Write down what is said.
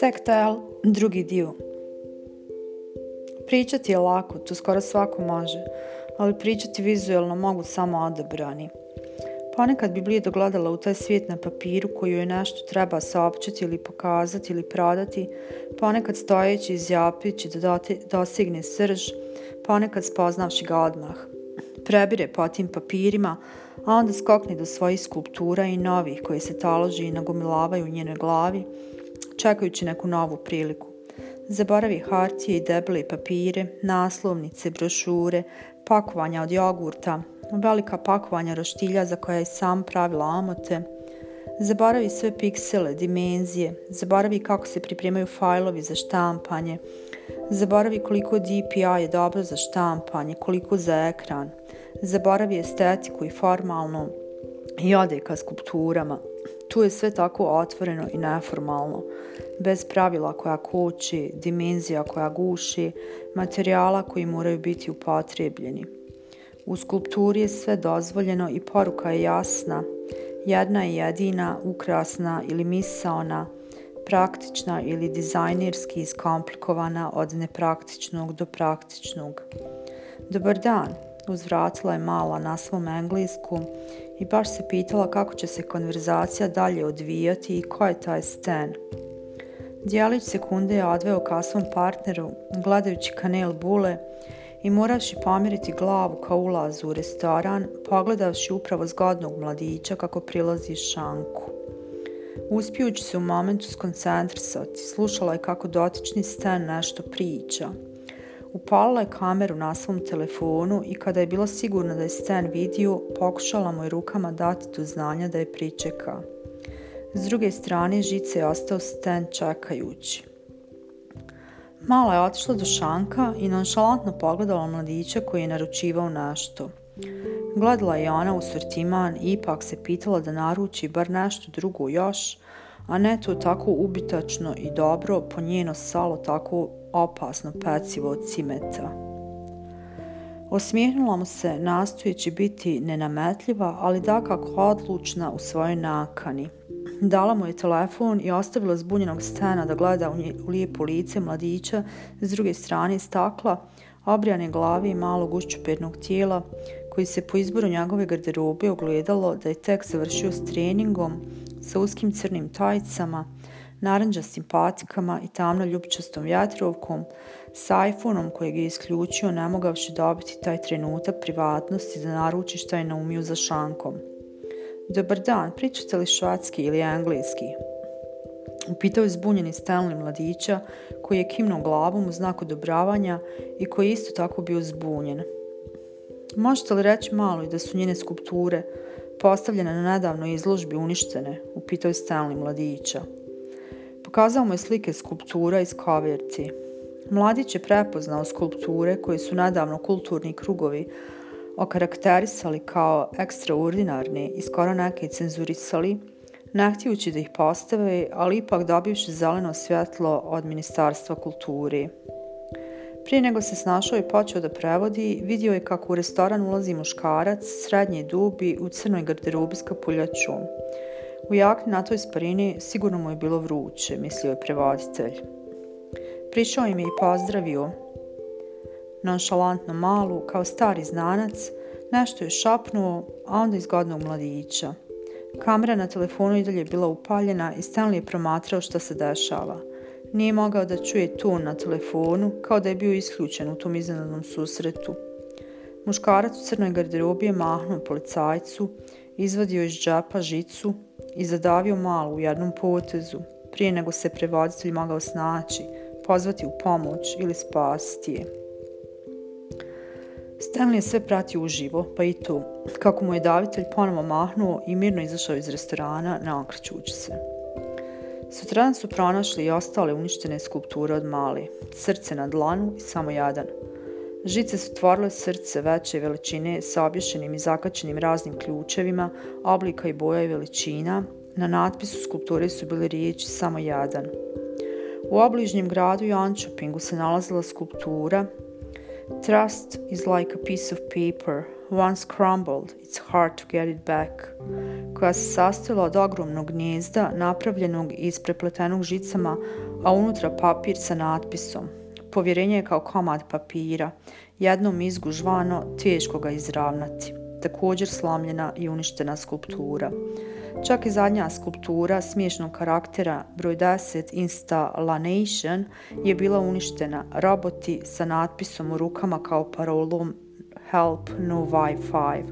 Sektel, drugi dio. Pričati je lako, to skoro svako može, ali pričati vizuelno mogu samo odabrani. Ponekad bi blijedo gledala u taj svijet na papiru koju je nešto treba saopćiti ili pokazati ili prodati, ponekad stojeći izjapići da dosigne srž, ponekad spoznavši ga odmah. Prebire po tim papirima, a onda skokne do svojih skulptura i novih koje se talože i nagomilavaju u njenoj glavi, čekajući neku novu priliku. Zaboravi hartije i debele papire, naslovnice, brošure, pakovanja od jogurta, velika pakovanja roštilja za koja je sam pravila amote, Zaboravi sve piksele, dimenzije, zaboravi kako se pripremaju fajlovi za štampanje, zaboravi koliko DPI je dobro za štampanje, koliko za ekran, zaboravi estetiku i formalno i ode ka skulpturama. Tu je sve tako otvoreno i neformalno, bez pravila koja koči, dimenzija koja guši, materijala koji moraju biti upotrebljeni. U skulpturi je sve dozvoljeno i poruka je jasna, jedna je jedina, ukrasna ili misaona, praktična ili dizajnerski iskomplikovana od nepraktičnog do praktičnog. Dobar dan, uzvratila je mala na svom englesku i baš se pitala kako će se konverzacija dalje odvijati i ko je taj Stan. Dijalić sekunde je odveo ka svom partneru, gledajući kanel bule i moravši pomiriti glavu ka ulazu u restoran, pogledavši upravo zgodnog mladića kako prilazi šanku. Uspijući se u momentu skoncentrisati, slušala je kako dotični Stan nešto priča – Upalila je kameru na svom telefonu i kada je bila sigurna da je Stan vidio, pokušala mu je rukama dati do znanja da je pričeka. S druge strane, žice je ostao Stan čekajući. Mala je otišla do šanka i nonšalantno pogledala mladića koji je naručivao nešto. Gledala je ona u sortiman i ipak se pitala da naruči bar nešto drugo još, a ne to tako ubitačno i dobro po njeno salo tako opasno pecivo od cimeta. Osmijehnula mu se nastojeći biti nenametljiva, ali da kako odlučna u svojoj nakani. Dala mu je telefon i ostavila zbunjenog stena da gleda u, nje, u lijepo lice mladića s druge strane stakla, obrijane glave i malog ušćupernog tijela, koji se po izboru njegove garderobe ogledalo da je tek završio s treningom sa uskim crnim tajcama, naranđastim patikama i tamno ljubčastom vjetrovkom, s iPhoneom kojeg je isključio nemogavši dobiti taj trenutak privatnosti da naruči šta je naumio za šankom. Dobar dan, pričate li švatski ili engleski? Upitao je zbunjeni Stanley mladića koji je kimnuo glavom u znak odobravanja i koji je isto tako bio zbunjen. Možete li reći malo i da su njene skulpture postavljene na nedavnoj izložbi uništene? Upitao je Stanley mladića. Pokazao mu je slike skulptura iz kaverci. Mladić je prepoznao skulpture koje su nadavno kulturni krugovi okarakterisali kao ekstraordinarne i skoro neke cenzurisali, ne da ih postave, ali ipak dobivši zeleno svjetlo od Ministarstva kulture. Prije nego se snašao i počeo da prevodi, vidio je kako u restoran ulazi muškarac, srednje dubi, u crnoj garderobi s kapuljačom. U jakni na toj sparini sigurno mu je bilo vruće, mislio je prevoditelj. Prišao im je i pozdravio. Nonšalantno malu, kao stari znanac, nešto je šapnuo, a onda izgodnog mladića. Kamera na telefonu i dalje bila upaljena i Stanley je promatrao što se dešava. Nije mogao da čuje ton na telefonu, kao da je bio isključen u tom iznenadnom susretu. Muškarac u crnoj garderobi je mahnuo policajcu, izvadio iz džapa žicu i zadavio malu u jednom potezu, prije nego se prevoditelj mogao snaći, pozvati u pomoć ili spasiti je. Stanley je sve pratio uživo, pa i to, kako mu je davitelj ponovo mahnuo i mirno izašao iz restorana, ne okrećući se. Sutradan su pronašli i ostale uništene skulpture od male, srce na dlanu i samo jadan. Žice su tvorile srce veće veličine sa obješenim i zakačenim raznim ključevima, oblika i boja i veličina. Na natpisu skulpture su bile riječi samo jedan. U obližnjem gradu Jančopingu se nalazila skulptura Trust is like a piece of paper. once crumbled, it's hard to get it back, koja se sastojila od ogromnog gnjezda napravljenog iz prepletenog žicama, a unutra papir sa natpisom. Povjerenje je kao komad papira, jednom izgužvano, teško ga izravnati. Također slamljena i uništena skulptura. Čak i zadnja skulptura smiješnog karaktera broj 10 Installation je bila uništena. Roboti sa natpisom u rukama kao parolom Help No Wi-Fi.